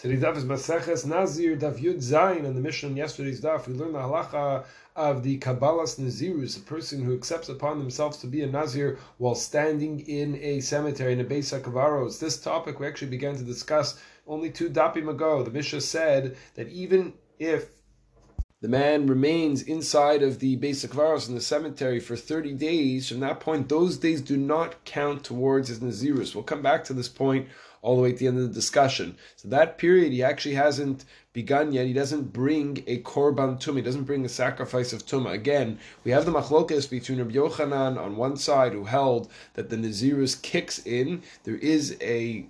Today's daf is Maseches Nazir Daf Yud Zayin on the Mishnah yesterday's daf. We learned the halacha of the Kabbalas Nazirus, a person who accepts upon themselves to be a Nazir while standing in a cemetery in a Beis HaKavaros. This topic we actually began to discuss only two dapim ago. The Mishnah said that even if the man remains inside of the Beis HaKavaros in the cemetery for 30 days, from that point, those days do not count towards his Nazirus. We'll come back to this point all the way at the end of the discussion. So that period, he actually hasn't begun yet. He doesn't bring a korban tumah. He doesn't bring a sacrifice of tumah. Again, we have the machlokas between Rabbi Yochanan on one side, who held that the nazirus kicks in. There is a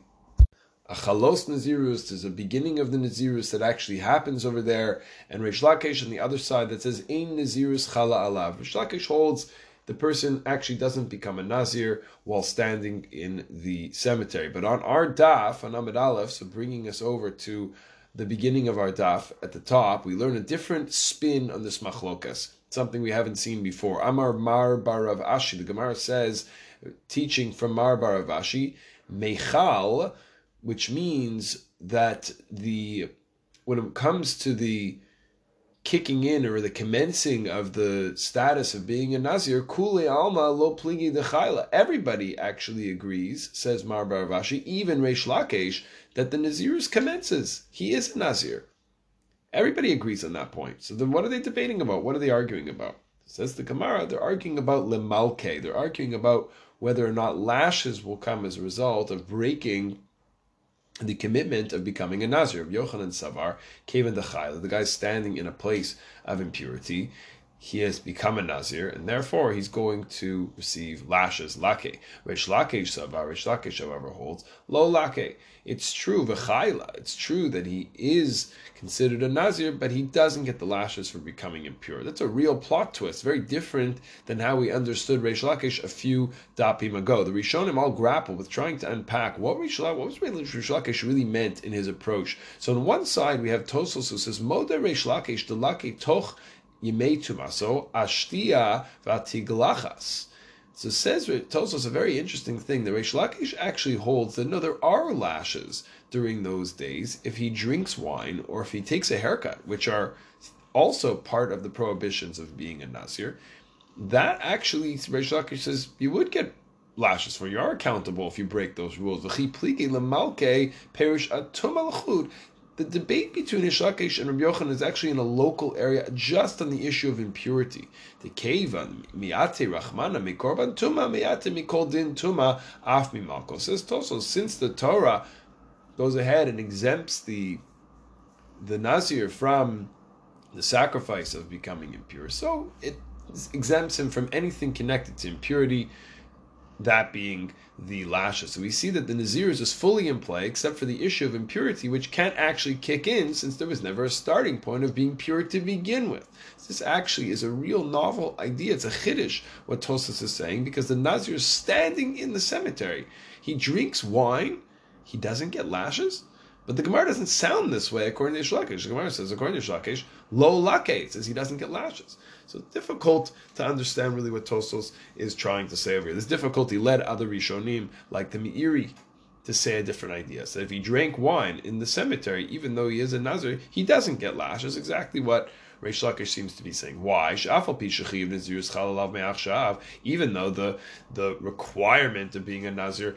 a chalos nazirus, there's a beginning of the nazirus that actually happens over there, and Reish Lakish on the other side that says ein nazirus chala alav. Reish Lakish holds the person actually doesn't become a Nazir while standing in the cemetery. But on our daf, on Amud Aleph, so bringing us over to the beginning of our daf at the top, we learn a different spin on this machlokas, something we haven't seen before. Amar Mar bar Rav Ashi, the Gemara says, teaching from Mar bar Rav Ashi, Mechal, which means that the when it comes to the kicking in or the commencing of the status of being a Nazir, Kule Alma Lo Pligi Chayla. Everybody actually agrees, says Mar bar Rav Ashi, even Reish Lakish, that the Nazirus commences. He is a Nazir. Everybody agrees on that point. So then what are they debating about? What are they arguing about? Says the Gemara, they're arguing about Lemalke. They're arguing about whether or not lashes will come as a result of breaking the commitment of becoming a Nazir. Of Yochanan Savar, the Dechayla, the guy standing in a place of impurity, he has become a Nazir, and therefore he's going to receive lashes, lake. Reish Lakish Savar, Reish Lakish, however, holds, lo lake. It's true, v'chayla, it's true that he is considered a Nazir, but he doesn't get the lashes for becoming impure. That's a real plot twist, very different than how we understood Reish Lakish a few dapim ago. The Rishonim all grapple with trying to unpack what Rish what was Reish Lakish really meant in his approach. So on one side we have Tosfos who says, Moda Reish Lakish, the Lake Toch Yimei Tumaso, Ashtia Vatiglachas. So it says it tells us a very interesting thing. The Reish Lakish actually holds that no, there are lashes during those days if he drinks wine or if he takes a haircut, which are also part of the prohibitions of being a Nazir. That actually, Reish Lakish says you would get lashes for. You are accountable if you break those rules. The debate between Reish Lakish and Rabbi Yochanan is actually in a local area, just on the issue of impurity. The kevan miate rachmana mikorban tuma miate mikol din tuma af mimalko says Tosfos. Since the Torah goes ahead and exempts the the nazir from the sacrifice of becoming impure, so it exempts him from anything connected to impurity that being the lashes. So we see that the Naziris is fully in play, except for the issue of impurity, which can't actually kick in since there was never a starting point of being pure to begin with. This actually is a real novel idea. It's a chiddush, what Tosfos is saying, because the Nazir is standing in the cemetery. He drinks wine, he doesn't get lashes. But the Gemara doesn't sound this way according to Reish Lakish. The Gemara says, according to Reish Lakish, lo lake, says he doesn't get lashes. So difficult to understand really what Tosfos is trying to say over here. This difficulty led other Rishonim, like the Meiri, to say a different idea. So if he drank wine in the cemetery, even though he is a Nazir, he doesn't get lashes. Exactly what Reish Lakish seems to be saying. Why? Even though the the requirement of being a Nazir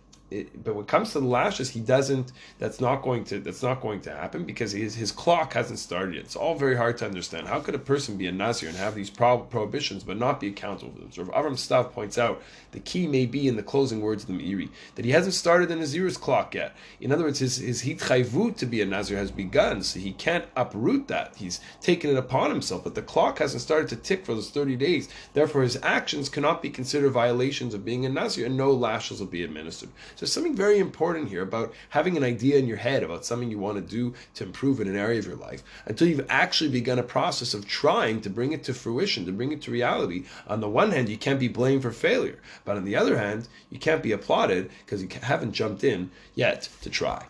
it, but when it comes to the lashes, he doesn't. That's not going to. That's not going to happen because his his clock hasn't started yet. It's all very hard to understand. How could a person be a nazir and have these pro- prohibitions but not be accountable for them? So Avram Stav points out the key may be in the closing words of the Meiri that he hasn't started the nazir's clock yet. In other words, his his hitchayvut to be a nazir has begun, so he can't uproot that. He's taken it upon himself, but the clock hasn't started to tick for those thirty days. Therefore, his actions cannot be considered violations of being a nazir, and no lashes will be administered. There's something very important here about having an idea in your head about something you want to do to improve in an area of your life until you've actually begun a process of trying to bring it to fruition, to bring it to reality. On the one hand, you can't be blamed for failure, but on the other hand, you can't be applauded because you haven't jumped in yet to try.